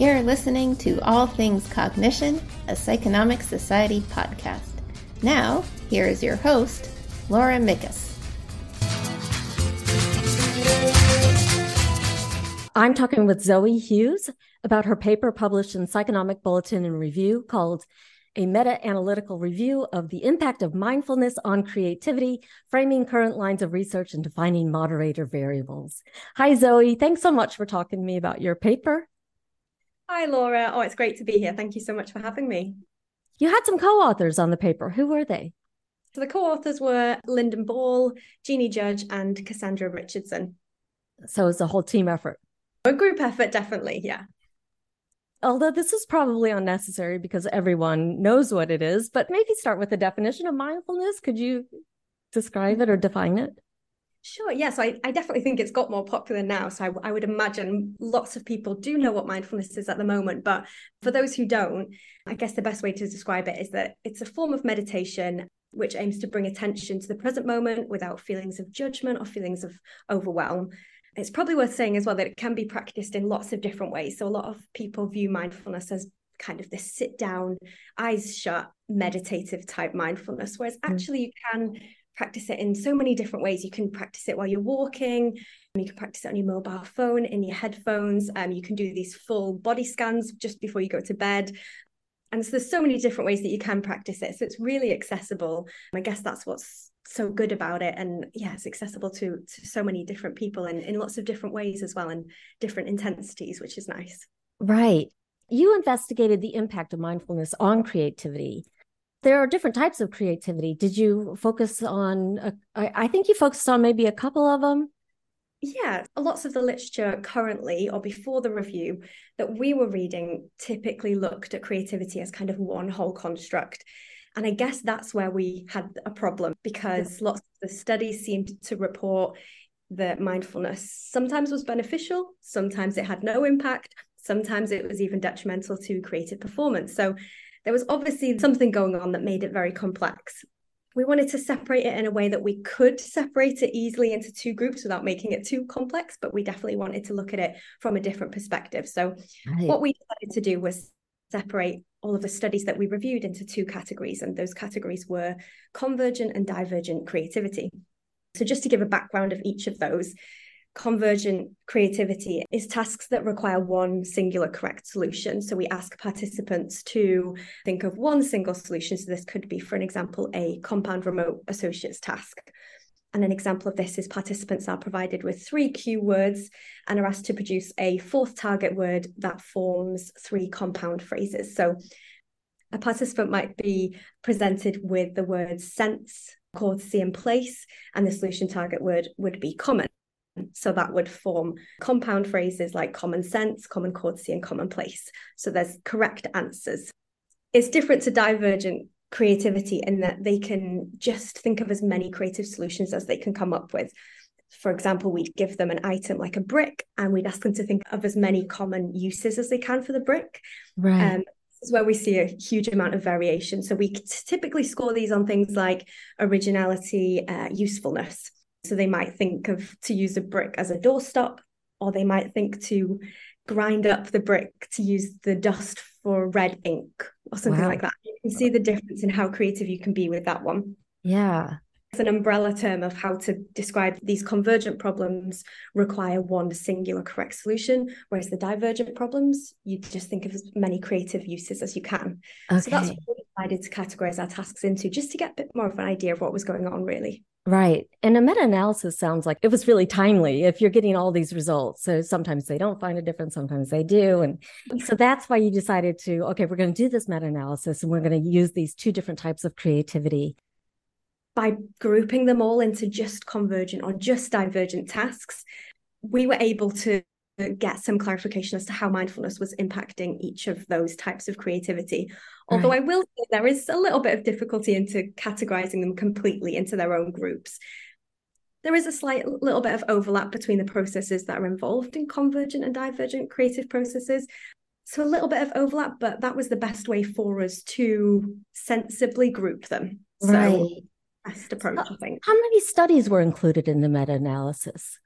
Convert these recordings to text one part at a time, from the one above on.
You're listening to All Things Cognition, a Psychonomic Society podcast. Now, here is your host, Laura Mickes. I'm talking with Zoe Hughes about her paper published in Psychonomic Bulletin and Review called A Meta Analytical Review of the Impact of Mindfulness on Creativity, Framing Current Lines of Research and Defining Moderator Variables. Hi, Zoe. Thanks so much for talking to me about your paper. Hi, Laura. Oh, it's great to be here. Thank you so much for having me. You had some co authors on the paper. Who were they? So the co authors were Linden Ball, Jeannie Judge, and Cassandra Richardson. So it's a whole team effort. A group effort, definitely. Yeah. Although this is probably unnecessary because everyone knows what it is, but maybe start with the definition of mindfulness. Could you describe it or define it? Sure. Yes, yeah, so I, I definitely think it's got more popular now. So I, I would imagine lots of people do know what mindfulness is at the moment. But for those who don't, I guess the best way to describe it is that it's a form of meditation which aims to bring attention to the present moment without feelings of judgment or feelings of overwhelm. It's probably worth saying as well that it can be practiced in lots of different ways. So a lot of people view mindfulness as kind of this sit down, eyes shut, meditative type mindfulness, whereas mm. actually you can practice it in so many different ways. You can practice it while you're walking, you can practice it on your mobile phone, in your headphones. Um, you can do these full body scans just before you go to bed. And so there's so many different ways that you can practice it. So it's really accessible. I guess that's what's so good about it and yeah it's accessible to to so many different people and in lots of different ways as well and different intensities which is nice right you investigated the impact of mindfulness on creativity there are different types of creativity did you focus on a, I think you focused on maybe a couple of them yeah, lots of the literature currently or before the review that we were reading typically looked at creativity as kind of one whole construct. And I guess that's where we had a problem because lots of the studies seemed to report that mindfulness sometimes was beneficial, sometimes it had no impact, sometimes it was even detrimental to creative performance. So there was obviously something going on that made it very complex. We wanted to separate it in a way that we could separate it easily into two groups without making it too complex, but we definitely wanted to look at it from a different perspective. So, right. what we decided to do was separate all of the studies that we reviewed into two categories, and those categories were convergent and divergent creativity. So, just to give a background of each of those, convergent creativity is tasks that require one singular correct solution. So, we ask participants to think of one single solution. So, this could be, for an example, a compound remote associates task. And an example of this is participants are provided with three cue words and are asked to produce a fourth target word that forms three compound phrases. So a participant might be presented with the words sense, courtesy, and place, and the solution target word would be common. So that would form compound phrases like common sense, common courtesy, and commonplace. So there's correct answers. It's different to divergent creativity in that they can just think of as many creative solutions as they can come up with. For example, we'd give them an item like a brick and we'd ask them to think of as many common uses as they can for the brick. Right. Um, this is where we see a huge amount of variation. So we typically score these on things like originality, uh, usefulness. So they might think of to use a brick as a doorstop, or they might think to grind up the brick to use the dust for red ink or something wow. like that. You can see the difference in how creative you can be with that one. Yeah. It's an umbrella term of how to describe these convergent problems require one singular correct solution, whereas the divergent problems, you just think of as many creative uses as you can. Okay. So that's decided to categorize our tasks into, just to get a bit more of an idea of what was going on, really. Right. And a meta analysis sounds like it was really timely if you're getting all these results. So sometimes they don't find a difference, sometimes they do. And so that's why you decided to, okay, we're going to do this meta analysis and we're going to use these two different types of creativity. By grouping them all into just convergent or just divergent tasks, we were able to get some clarification as to how mindfulness was impacting each of those types of creativity. Although right. I will say there is a little bit of difficulty into categorizing them completely into their own groups. There is a slight little bit of overlap between the processes that are involved in convergent and divergent creative processes. So a little bit of overlap, but that was the best way for us to sensibly group them. Right. So best approach, I think. How many studies were included in the meta-analysis?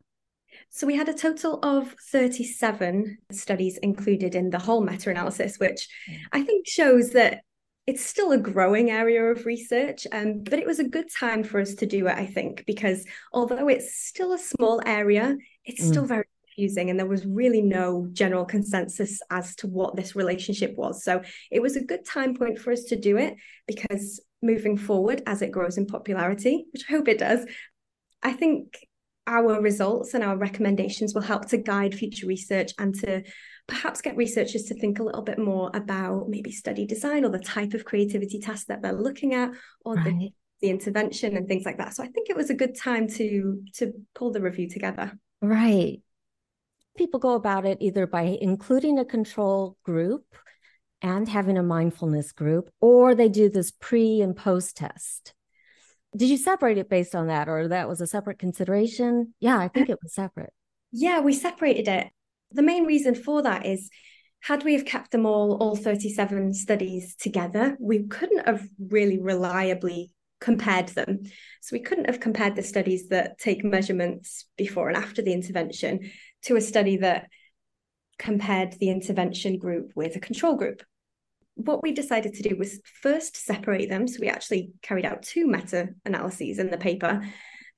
So we had a total of 37 studies included in the whole meta analysis, which I think shows that it's still a growing area of research, um, but it was a good time for us to do it, I think, because although it's still a small area, it's mm. still very confusing and there was really no general consensus as to what this relationship was. So it was a good time point for us to do it because moving forward as it grows in popularity, which I hope it does, I think our results and our recommendations will help to guide future research and to perhaps get researchers to think a little bit more about maybe study design or the type of creativity task that they're looking at or right. the, the intervention and things like that. So I think it was a good time to to pull the review together. Right. People go about it either by including a control group and having a mindfulness group, or they do this pre and post test did you separate it based on that or that was a separate consideration? Yeah i think it was separate. Yeah we separated it. The main reason for that is had we have kept them all all 37 studies together we couldn't have really reliably compared them. So we couldn't have compared the studies that take measurements before and after the intervention to a study that compared the intervention group with a control group what we decided to do was first separate them. So we actually carried out two meta analyses in the paper.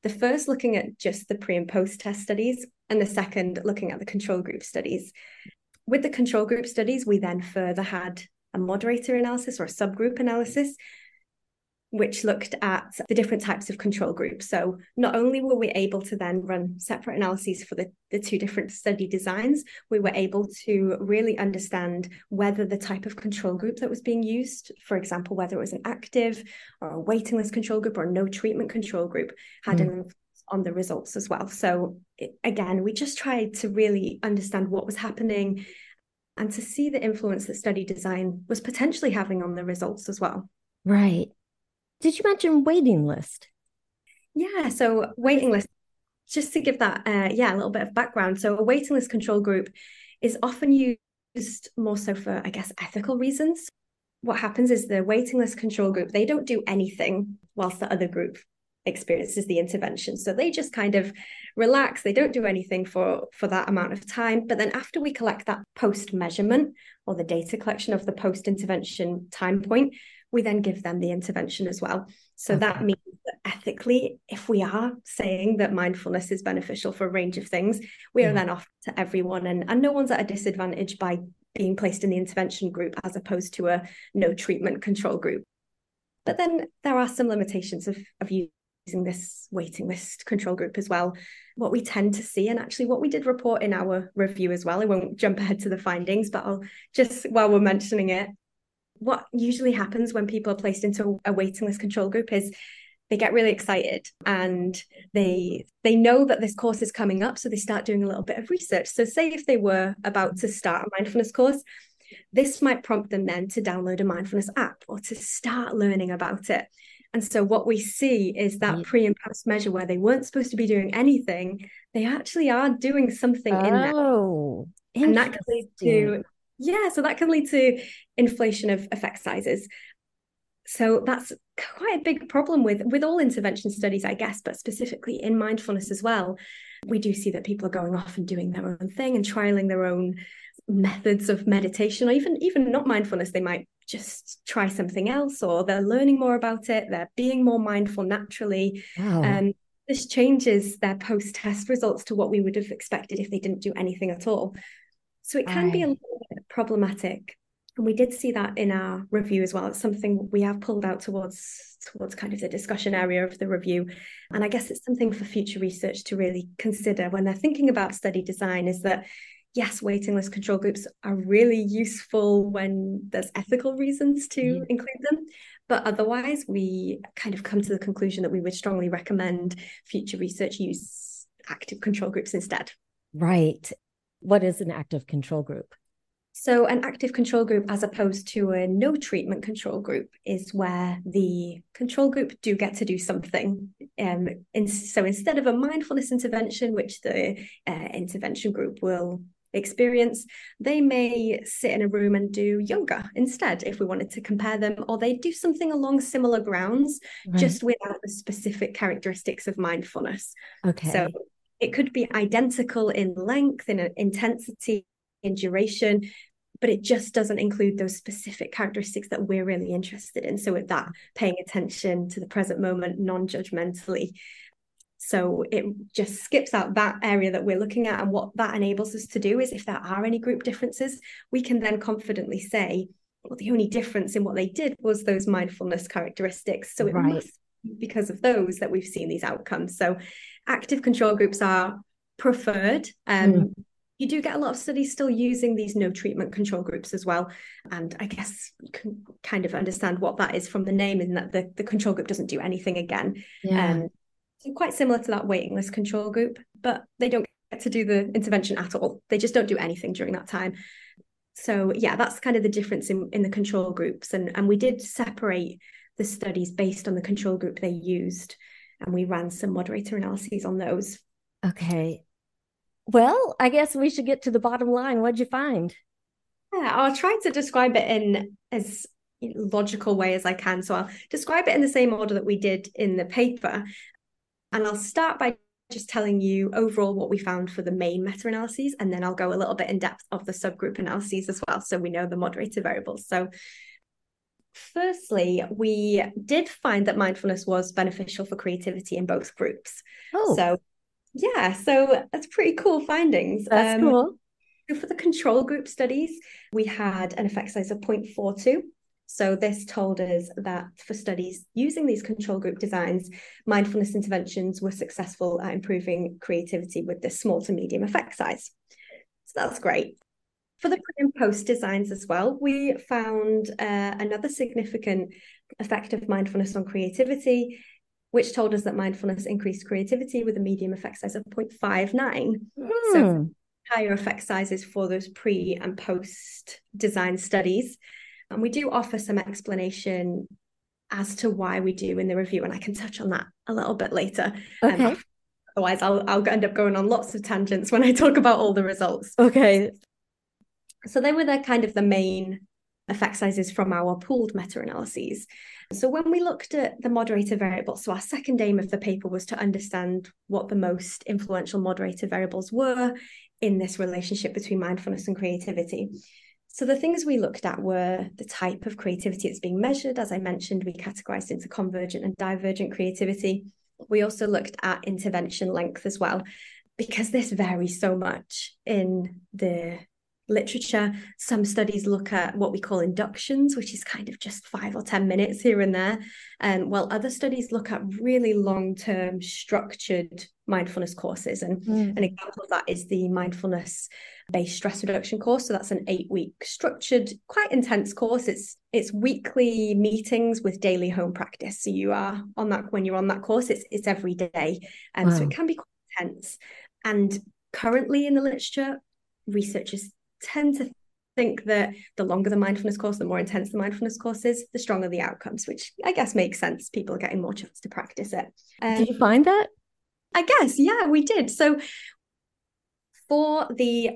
The first looking at just the pre and post test studies, and the second looking at the control group studies. With the control group studies, we then further had a moderator analysis or a subgroup analysis which looked at the different types of control groups. So not only were we able to then run separate analyses for the, the two different study designs, we were able to really understand whether the type of control group that was being used, for example, whether it was an active or a waiting list control group or no treatment control group, had mm. an influence on the results as well. So again, we just tried to really understand what was happening and to see the influence that study design was potentially having on the results as well. Right. Did you mention waiting list? Yeah, so waiting list, just to give that, uh, yeah, a little bit of background. So a waiting list control group is often used more so for, I guess, ethical reasons. What happens is the waiting list control group, they don't do anything whilst the other group experiences the intervention. So they just kind of relax. They don't do anything for for that amount of time. But then after we collect that post measurement or the data collection of the post intervention time point, we then give them the intervention as well. So okay. that means that ethically, if we are saying that mindfulness is beneficial for a range of things, we yeah. are then offered to everyone, and, and no one's at a disadvantage by being placed in the intervention group as opposed to a no treatment control group. But then there are some limitations of, of using this waiting list control group as well. What we tend to see, and actually what we did report in our review as well, I won't jump ahead to the findings, but I'll just while we're mentioning it, what usually happens when people are placed into a waiting list control group is they get really excited and they they know that this course is coming up so they start doing a little bit of research. So say if they were about to start a mindfulness course this might prompt them then to download a mindfulness app or to start learning about it. And so what we see is that pre and post measure where they weren't supposed to be doing anything they actually are doing something oh, in there. Oh, and that can lead to yeah, so that can lead to inflation of effect sizes. So that's quite a big problem with with all intervention studies, I guess, but specifically in mindfulness as well. We do see that people are going off and doing their own thing and trialing their own methods of meditation, or even even not mindfulness. They might just try something else, or they're learning more about it. They're being more mindful naturally. Wow. Um, this changes their post test results to what we would have expected if they didn't do anything at all. So it can be a little bit problematic. And we did see that in our review as well. It's something we have pulled out towards towards kind of the discussion area of the review. And I guess it's something for future research to really consider when they're thinking about study design is that yes, waiting list control groups are really useful when there's ethical reasons to yeah. include them. But otherwise, we kind of come to the conclusion that we would strongly recommend future research use active control groups instead. Right. What is an active control group? So, an active control group, as opposed to a no treatment control group, is where the control group do get to do something. Um, so, instead of a mindfulness intervention, which the uh, intervention group will experience, they may sit in a room and do yoga instead, if we wanted to compare them, or they do something along similar grounds, right. just without the specific characteristics of mindfulness. Okay. So, it could be identical in length, in intensity, in duration, but it just doesn't include those specific characteristics that we're really interested in. So, with that, paying attention to the present moment non judgmentally. So, it just skips out that area that we're looking at. And what that enables us to do is if there are any group differences, we can then confidently say, well, the only difference in what they did was those mindfulness characteristics. So, it right. must because of those that we've seen these outcomes. So, active control groups are preferred. Um, mm you do get a lot of studies still using these no treatment control groups as well. And I guess you can kind of understand what that is from the name, in that the, the control group doesn't do anything again. Yeah. Um, so quite similar to that waiting list control group, but they don't get to do the intervention at all. They just don't do anything during that time. So yeah, that's kind of the difference in, in the control groups. And, and we did separate the studies based on the control group they used. And we ran some moderator analyses on those. Okay. Well, I guess we should get to the bottom line. What'd you find? Yeah, I'll try to describe it in as logical way as I can. So I'll describe it in the same order that we did in the paper. And I'll start by just telling you overall what we found for the main meta analyses, and then I'll go a little bit in depth of the subgroup analyses as well. So we know the moderator variables. So, firstly, we did find that mindfulness was beneficial for creativity in both groups. Oh. So, yeah, so that's pretty cool findings. That's um, cool. For the control group studies, we had an effect size of 0.42. So this told us that for studies using these control group designs, mindfulness interventions were successful at improving creativity with this small to medium effect size. So that's great. For the pre and post designs as well, we found uh, another significant effect of mindfulness on creativity which told us that mindfulness increased creativity with a medium effect size of 0.59. Mm. So hmm. higher effect sizes for those pre and post design studies. And we do offer some explanation as to why we do in the review, and I can touch on that a little bit later. Um, okay. Um, otherwise, I'll I'll end up going on lots of tangents when I talk about all the results. Okay. So they were the kind of the main effect sizes from our pooled meta-analyses. So when we looked at the moderator variables, so our second aim of the paper was to understand what the most influential moderator variables were in this relationship between mindfulness and creativity. So the things we looked at were the type of creativity that's being measured. As I mentioned, we categorized into convergent and divergent creativity. We also looked at intervention length as well, because this varies so much in the literature. Some studies look at what we call inductions, which is kind of just five or 10 minutes here and there. Um, while other studies look at really long term structured mindfulness courses. And mm. an example of that is the mindfulness based stress reduction course. So that's an eight week structured, quite intense course. It's it's weekly meetings with daily home practice. So you are on that when you're on that course, it's it's every day. And um, wow. so it can be quite intense. And currently in the literature, researchers tend to think that the longer the mindfulness course, the more intense the mindfulness course is, the stronger the outcomes, which I guess makes sense. People are getting more chance to practice it. Um, did you find that? I guess, yeah, we did. So for the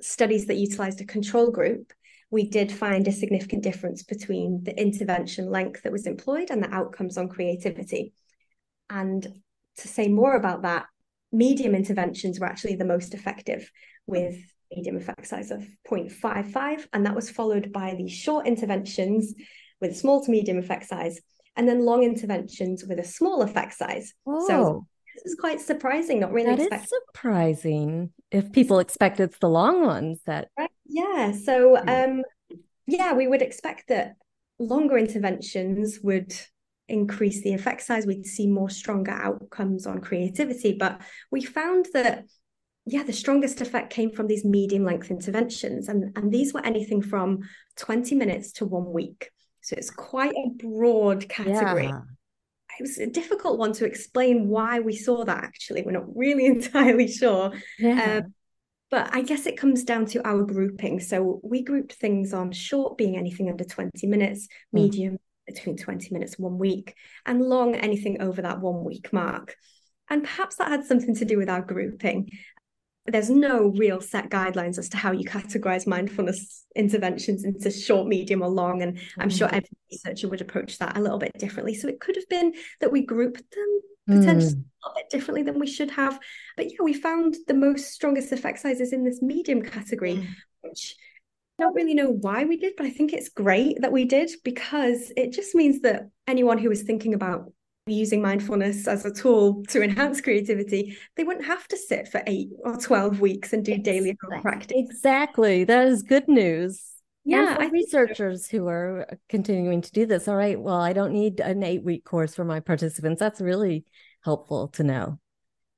studies that utilized a control group, we did find a significant difference between the intervention length that was employed and the outcomes on creativity. And to say more about that, medium interventions were actually the most effective with medium effect size of 0.55. And that was followed by the short interventions with small to medium effect size, and then long interventions with a small effect size. Oh. So this is quite surprising, not really That expected. is surprising. If people expect it's the long ones that right? yeah. So hmm. um yeah, we would expect that longer interventions would increase the effect size, we'd see more stronger outcomes on creativity. But we found that yeah, the strongest effect came from these medium length interventions. And, and these were anything from 20 minutes to one week. So it's quite a broad category. Yeah. It was a difficult one to explain why we saw that actually. We're not really entirely sure. Yeah. Um, but I guess it comes down to our grouping. So we grouped things on short being anything under 20 minutes, mm. medium between 20 minutes, and one week, and long anything over that one week mark. And perhaps that had something to do with our grouping. There's no real set guidelines as to how you categorize mindfulness interventions into short, medium, or long. And I'm mm-hmm. sure every researcher would approach that a little bit differently. So it could have been that we grouped them potentially mm. a little bit differently than we should have. But yeah, we found the most strongest effect sizes in this medium category, mm. which I don't really know why we did, but I think it's great that we did because it just means that anyone who is thinking about using mindfulness as a tool to enhance creativity, they wouldn't have to sit for eight or 12 weeks and do exactly. daily practice. Exactly. That is good news. Yeah, for researchers so. who are uh, continuing to do this. All right, well, I don't need an eight week course for my participants. That's really helpful to know.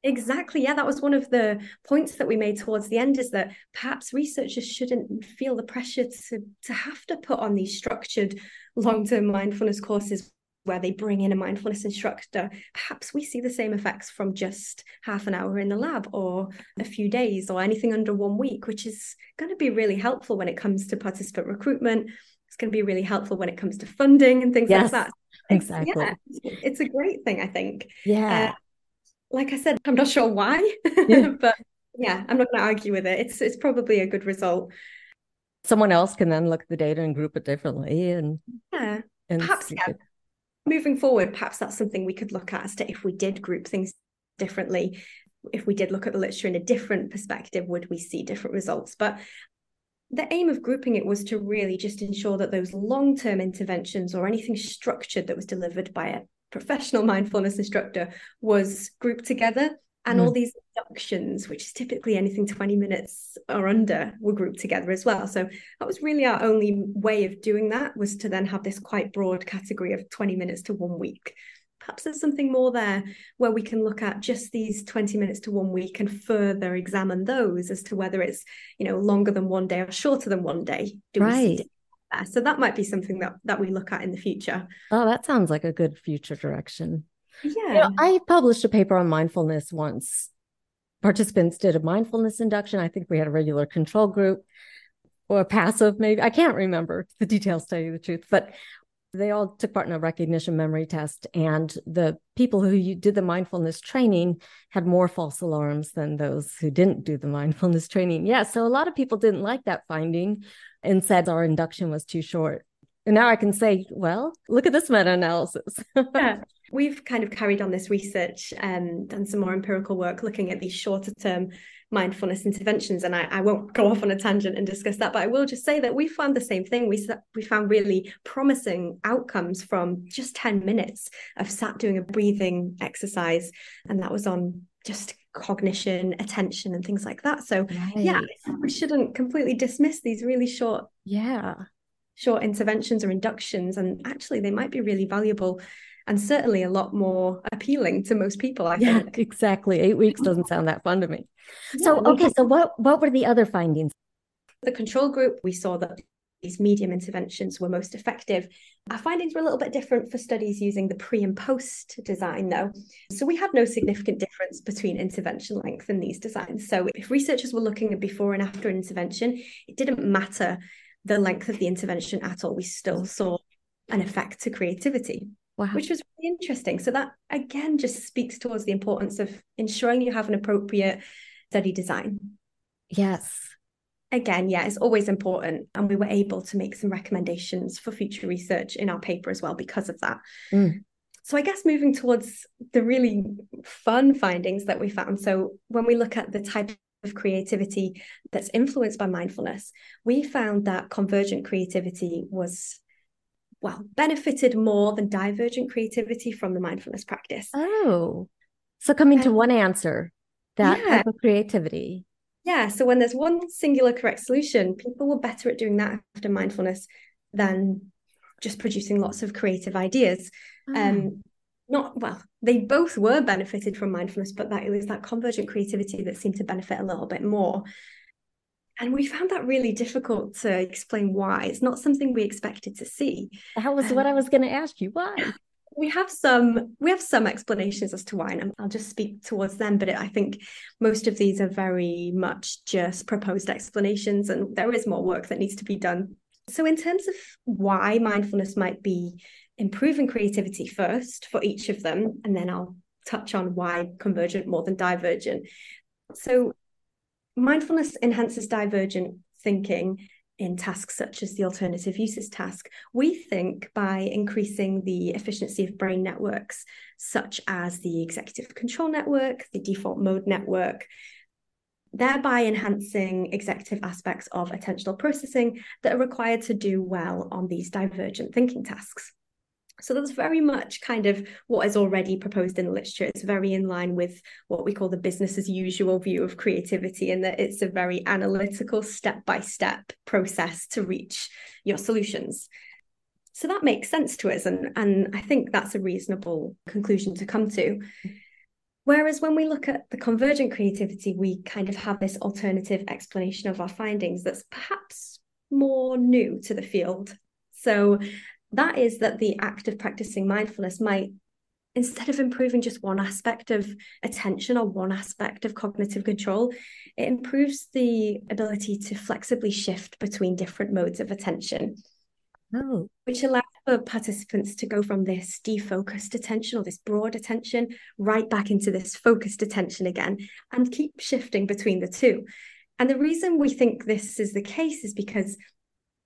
Exactly. Yeah, that was one of the points that we made towards the end is that perhaps researchers shouldn't feel the pressure to, to have to put on these structured long term mindfulness courses where they bring in a mindfulness instructor, perhaps we see the same effects from just half an hour in the lab or a few days or anything under one week, which is going to be really helpful when it comes to participant recruitment. It's going to be really helpful when it comes to funding and things yes, like that. Exactly. Yeah, it's a great thing, I think. Yeah. Uh, like I said, I'm not sure why, yeah. but yeah, I'm not going to argue with it. It's it's probably a good result. Someone else can then look at the data and group it differently, and yeah, and perhaps yeah, moving forward, perhaps that's something we could look at as to if we did group things differently, if we did look at the literature in a different perspective, would we see different results? But the aim of grouping it was to really just ensure that those long term interventions or anything structured that was delivered by a professional mindfulness instructor was grouped together and mm. all these inductions which is typically anything 20 minutes or under were grouped together as well. So that was really our only way of doing that was to then have this quite broad category of 20 minutes to one week. Perhaps there's something more there where we can look at just these 20 minutes to one week and further examine those as to whether it's you know longer than one day or shorter than one day. Do right. so that might be something that that we look at in the future. Oh that sounds like a good future direction yeah. You know, I published a paper on mindfulness once. Participants did a mindfulness induction. I think we had a regular control group or a passive, maybe. I can't remember the details, tell you the truth, but they all took part in a recognition memory test. And the people who did the mindfulness training had more false alarms than those who didn't do the mindfulness training. Yeah. So a lot of people didn't like that finding and said our induction was too short. And now I can say, well, look at this meta analysis. yeah. We've kind of carried on this research and done some more empirical work looking at these shorter term mindfulness interventions. And I, I, won't go off on a tangent and discuss that but i will just say that we found the same thing. We we found really promising outcomes from just 10 minutes of sat doing a breathing exercise. And that was on just cognition attention and things like that. So right. yeah we shouldn't completely dismiss these really short yeah short interventions or inductions and actually they might be really valuable and certainly a lot more appealing to most people. I yeah, think exactly. Eight weeks doesn't sound that fun to me. So, okay, so what what were the other findings? The control group, we saw that these medium interventions were most effective. Our findings were a little bit different for studies using the pre and post design, though. So we had no significant difference between intervention length in these designs. So if researchers were looking at before and after intervention, it didn't matter the length of the intervention at all. We still saw an effect to creativity wow. which was really interesting. So that again just speaks towards the importance of ensuring you have an appropriate study design. Yes. Again, yeah, it's always important. And we were able to make some recommendations for future research in our paper as well because of that. Mm. So, I guess moving towards the really fun findings that we found. So, when we look at the type of creativity that's influenced by mindfulness, we found that convergent creativity was well, benefited more than divergent creativity from the mindfulness practice. Oh, so coming um, to one answer, that yeah. type of creativity. Yeah. So when there's one singular correct solution, people were better at doing that after mindfulness than just producing lots of creative ideas. Oh. Um, not well, they both were benefited from mindfulness, but that it was that convergent creativity that seemed to benefit a little bit more. And we found that really difficult to explain why. It's not something we expected to see. That was um, what I was going to ask you. Why? We have some we have some explanations as to why, and I'll just speak towards them. But I think most of these are very much just proposed explanations, and there is more work that needs to be done. So, in terms of why mindfulness might be improving creativity first for each of them, and then I'll touch on why convergent more than divergent. So, mindfulness enhances divergent thinking in tasks such as the alternative uses task, we think by increasing the efficiency of brain networks, such as the executive control network, the default mode network, thereby enhancing executive aspects of attentional processing that are required to do well on these divergent thinking tasks. So that's very much kind of what is already proposed in the literature. It's very in line with what we call the business as usual view of creativity, and that it's a very analytical, step by step process to reach your solutions. So that makes sense to us. And, and I think that's a reasonable conclusion to come to. Whereas when we look at the convergent creativity, we kind of have this alternative explanation of our findings that's perhaps more new to the field. So that is that the act of practicing mindfulness might instead of improving just one aspect of attention or one aspect of cognitive control, it improves the ability to flexibly shift between different modes of attention. Oh. Which allows for participants to go from this defocused attention or this broad attention right back into this focused attention again and keep shifting between the two. And the reason we think this is the case is because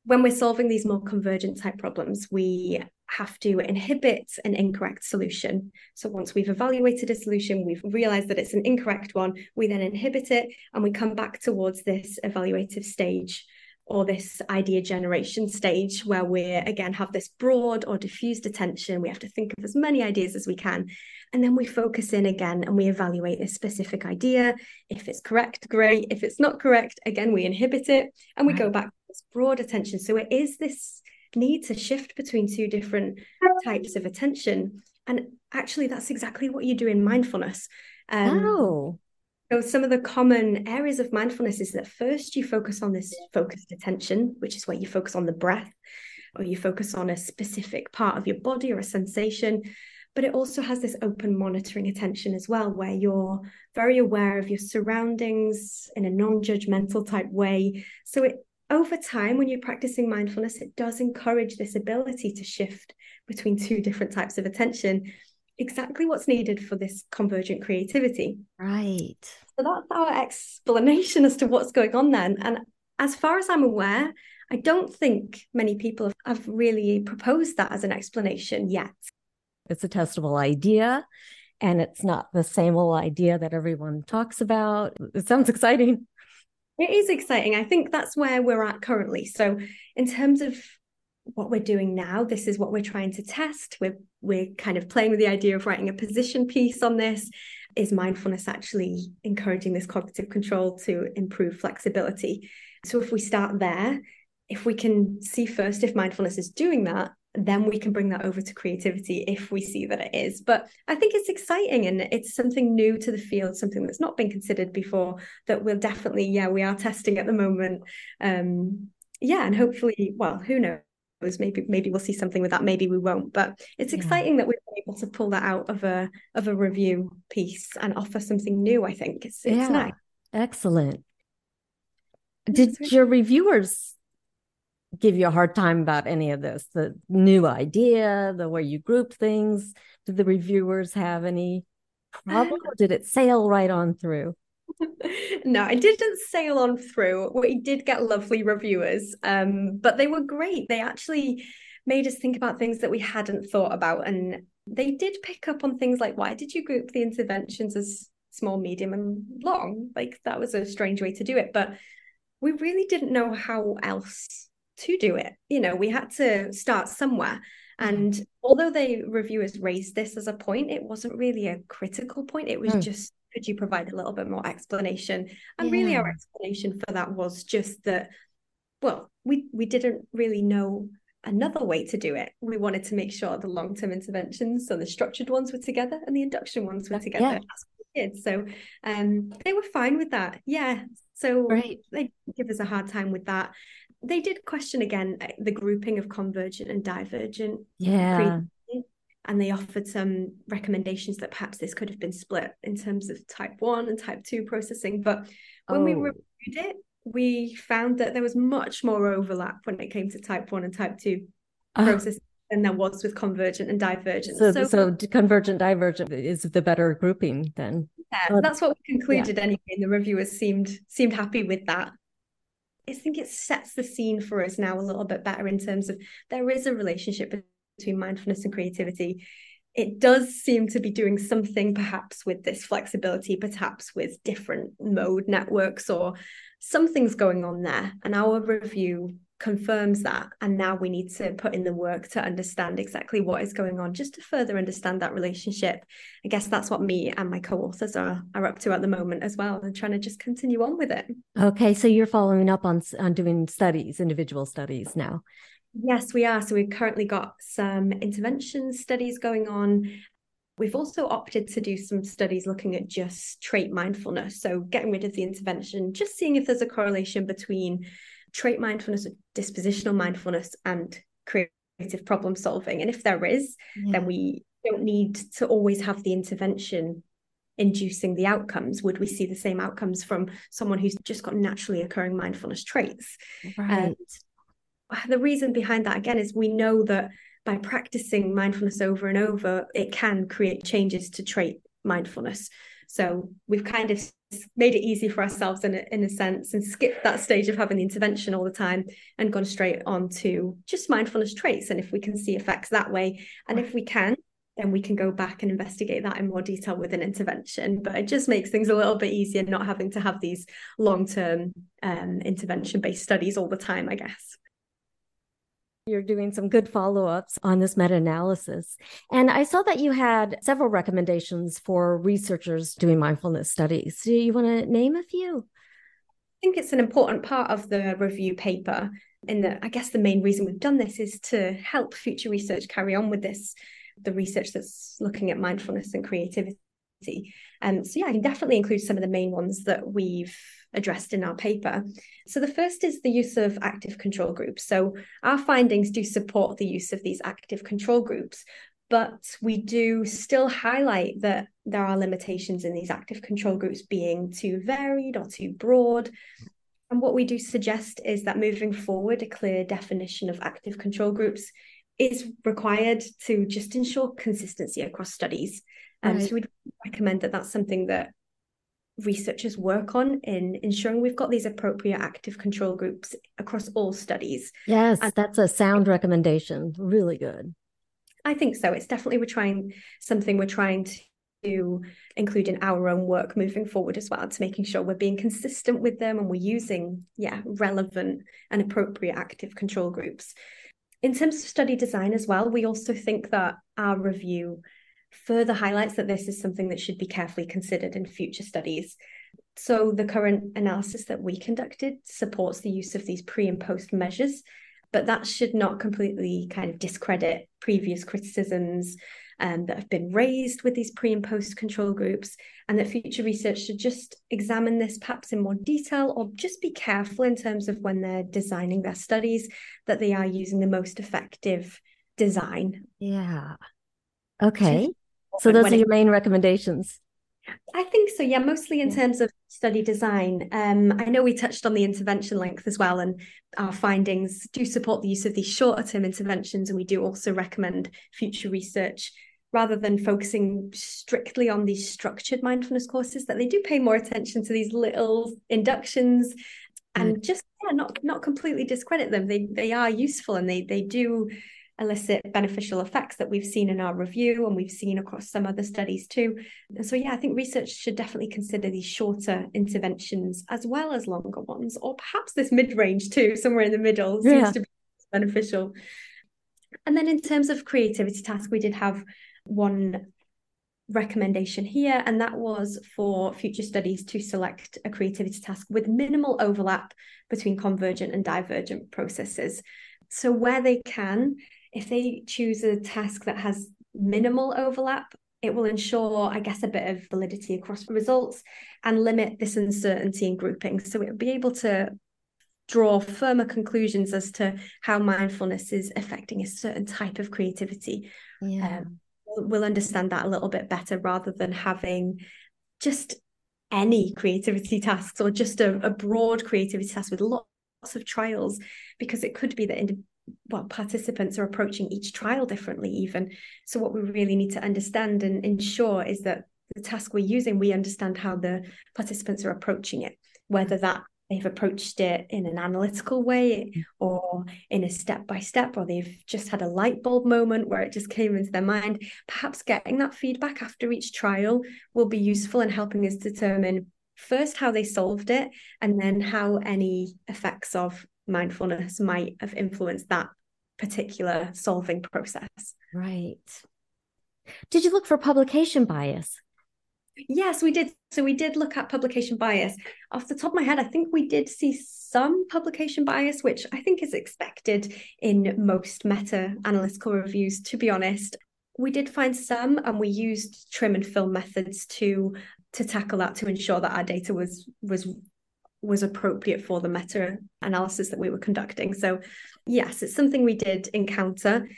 when we're solving these more convergent type problems, we have to inhibit an incorrect solution. So once we've evaluated a solution, we've realized that it's an incorrect one, we then inhibit it and we come back towards this evaluative stage or this idea generation stage where we again have this broad or diffused attention. We have to think of as many ideas as we can. And then we focus in again and we evaluate this specific idea. If it's correct, great. If it's not correct, again, we inhibit it and we go back this broad attention. So it is this need to shift between two different types of attention. And actually, that's exactly what you do in mindfulness. Um, oh. So some of the common areas of mindfulness is that first you focus on this focused attention, which is where you focus on the breath, or you focus on a specific part of your body or a sensation. But it also has this open monitoring attention as well, where you're very aware of your surroundings in a non-judgmental type way. So it over time, when you're practicing mindfulness, it does encourage this ability to shift between two different types of attention exactly what's needed for this convergent creativity. Right. So that's our explanation as to what's going on then. And as far as I'm aware, I don't think many people have really proposed that as an explanation yet. It's a testable idea, and it's not the same old idea that everyone talks about. It sounds exciting. It is exciting. I think that's where we're at currently. So, in terms of what we're doing now this is what we're trying to test we're we're kind of playing with the idea of writing a position piece on this is mindfulness actually encouraging this cognitive control to improve flexibility so if we start there if we can see first if mindfulness is doing that then we can bring that over to creativity if we see that it is. But i think it's exciting and it's something new to the field something that's not been considered before that we'll definitely yeah we are testing at the moment. Um yeah and hopefully well who knows? Maybe maybe we'll see something with that. Maybe we won't. But it's exciting yeah. that we're able to pull that out of a of a review piece and offer something new i think. It's, it's yeah. nice. Excellent. Did your reviewers give you a hard time about any of this the new idea the way you group things did the reviewers have any problem or did it sail right on through no, I didn't sail on through. We did get lovely reviewers, um, but they were great. They actually made us think about things that we hadn't thought about. And they did pick up on things like why did you group the interventions as small, medium, and long? Like that was a strange way to do it. But we really didn't know how else to do it. You know, we had to start somewhere. And although the reviewers raised this as a point, it wasn't really a critical point. It was mm. just could you provide a little bit more explanation? And yeah. really, our explanation for that was just that, well, we we didn't really know another way to do it. We wanted to make sure the long term interventions, so the structured ones were together and the induction ones were together. Yeah. So um, they were fine with that. Yeah. So right. they give us a hard time with that. They did question again uh, the grouping of convergent and divergent. Yeah and they offered some recommendations that perhaps this could have been split in terms of type 1 and type 2 processing but when oh. we reviewed it we found that there was much more overlap when it came to type 1 and type 2 uh. processing than there was with convergent and divergent. So, so, so convergent divergent is the better grouping then. Yeah, that's what we concluded yeah. anyway. And the reviewers seemed seemed happy with that. I think it sets the scene for us now a little bit better in terms of there is a relationship between mindfulness and creativity. It does seem to be doing something perhaps with this flexibility, perhaps with different mode networks or something's going on there. And our review confirms that and now we need to put in the work to understand exactly what is going on just to further understand that relationship. I guess that's what me and my co-authors are are up to at the moment as well and trying to just continue on with it. Okay so you're following up on on doing studies individual studies now? Yes we are. So we've currently got some intervention studies going on. We've also opted to do some studies looking at just trait mindfulness. So, getting rid of the intervention, just seeing if there's a correlation between trait mindfulness, or dispositional mindfulness, and creative problem solving. And if there is, yeah. then we don't need to always have the intervention inducing the outcomes. Would we see the same outcomes from someone who's just got naturally occurring mindfulness traits? Right. And the reason behind that, again, is we know that by practicing mindfulness over and over, it can create changes to trait mindfulness. So we've kind of made it easy for ourselves in a, in a sense and skipped that stage of having the intervention all the time and gone straight on to just mindfulness traits and if we can see effects that way. And if we can then we can go back and investigate that in more detail with an intervention. But it just makes things a little bit easier not having to have these long-term um, intervention based studies all the time i guess you're doing some good follow ups on this meta analysis. And I saw that you had several recommendations for researchers doing mindfulness studies. Do you want to name a few? I think it's an important part of the review paper. And the, I guess the main reason we've done this is to help future research carry on with this, the research that's looking at mindfulness and creativity. Um, so yeah, I can definitely include some of the main ones that we've addressed in our paper. So the first is the use of active control groups. So our findings do support the use of these active control groups, but we do still highlight that there are limitations in these active control groups being too varied or too broad. And what we do suggest is that moving forward, a clear definition of active control groups is required to just ensure consistency across studies. Um, right. So we'd recommend that that's something that researchers work on in ensuring we've got these appropriate active control groups across all studies. Yes, and that's a sound recommendation. Really good. I think so. It's definitely we're trying something we're trying to include in our own work moving forward as well to making sure we're being consistent with them and we're using yeah relevant and appropriate active control groups in terms of study design as well we also think that our review further highlights that this is something that should be carefully considered in future studies. So, the current analysis that we conducted supports the use of these pre and post measures, but that should not completely kind of discredit previous criticisms um, that have been raised with these pre and post control groups, and that future research should just examine this perhaps in more detail or just be careful in terms of when they're designing their studies that they are using the most effective design. Yeah. Okay. So those are your main recommendations. I think so. Yeah, mostly in terms of study design. Um, I know we touched on the intervention length as well, and our findings do support the use of these shorter term interventions, and we do also recommend future research rather than focusing strictly on these structured mindfulness courses that they do pay more attention to these little inductions and just yeah, not not completely discredit them. They they are useful and they they do elicit beneficial effects that we've seen in our review and we've seen across some other studies too. And so, yeah, I think research should definitely consider these shorter interventions as well as longer ones, or perhaps this mid range too, somewhere in the middle yeah. seems to be beneficial. And then in terms of creativity task, we did have one recommendation here, and that was for future studies to select a creativity task with minimal overlap between convergent and divergent processes. So, where they can, if they choose a task that has minimal overlap, it will ensure, I guess, a bit of validity across results and limit this uncertainty in grouping. So it will be able to draw firmer conclusions as to how mindfulness is affecting a certain type of creativity. Yeah. Um, we'll, we'll understand that a little bit better rather than having just any creativity tasks or just a, a broad creativity task with lots of trials, because it could be that well participants are approaching each trial differently even so what we really need to understand and ensure is that the task we're using we understand how the participants are approaching it whether that they've approached it in an analytical way or in a step by step, or they've just had a light bulb moment where it just came into their mind. Perhaps getting that feedback after each trial will be useful in helping us determine first how they solved it and then how any effects of mindfulness might have influenced that particular solving process. Right. Did you look for publication bias? Yes, we did. So we did look at publication bias. Off the top of my head, I think we did see some publication bias, which I think is expected in most meta analytical reviews, to be honest. We did find some, and we used trim and fill methods to to tackle that to ensure that our data was was was appropriate for the meta analysis that we were conducting. So yes, it's something we did encounter,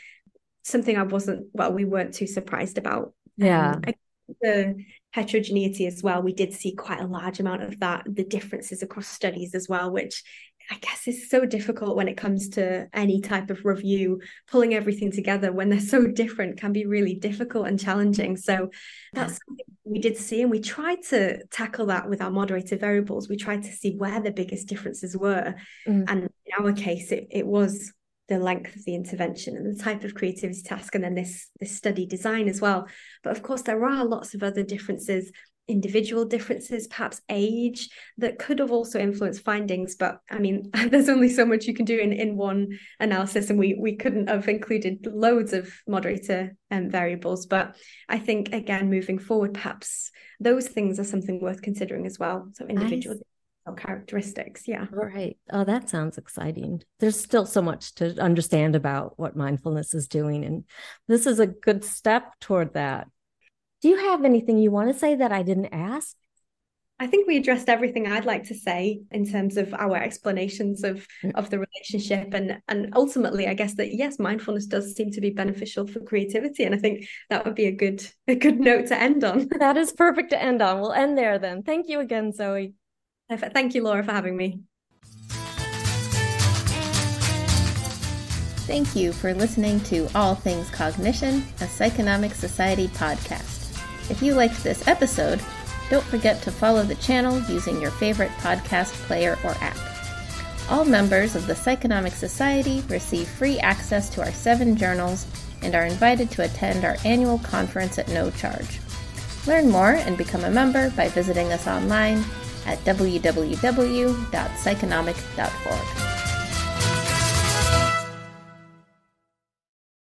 something I wasn't well, we weren't too surprised about. Yeah. Um, the heterogeneity as well, we did see quite a large amount of that, the differences across studies as well, which I guess is so difficult when it comes to any type of review. Pulling everything together when they're so different can be really difficult and challenging. So that's something we did see, and we tried to tackle that with our moderator variables. We tried to see where the biggest differences were. Mm. And in our case, it, it was the length of the intervention and the type of creativity task and then this this study design as well but of course there are lots of other differences individual differences perhaps age that could have also influenced findings but i mean there's only so much you can do in in one analysis and we we couldn't have included loads of moderator um, variables but i think again moving forward perhaps those things are something worth considering as well so individual characteristics. Yeah. Right. Oh, that sounds exciting. There's still so much to understand about what mindfulness is doing. And this is a good step toward that. Do you have anything you want to say that I didn't ask? I think we addressed everything I'd like to say in terms of our explanations of mm. of the relationship and and ultimately I guess that yes mindfulness does seem to be beneficial for creativity and I think that would be a good a good note to end on. That is perfect to end on. We'll end there then. Thank you again Zoe. Thank you, Laura, for having me. Thank you for listening to All Things Cognition, a Psychonomic Society podcast. If you liked this episode, don't forget to follow the channel using your favorite podcast player or app. All members of the Psychonomic Society receive free access to our seven journals and are invited to attend our annual conference at no charge. Learn more and become a member by visiting us online at www.psychonomic.org.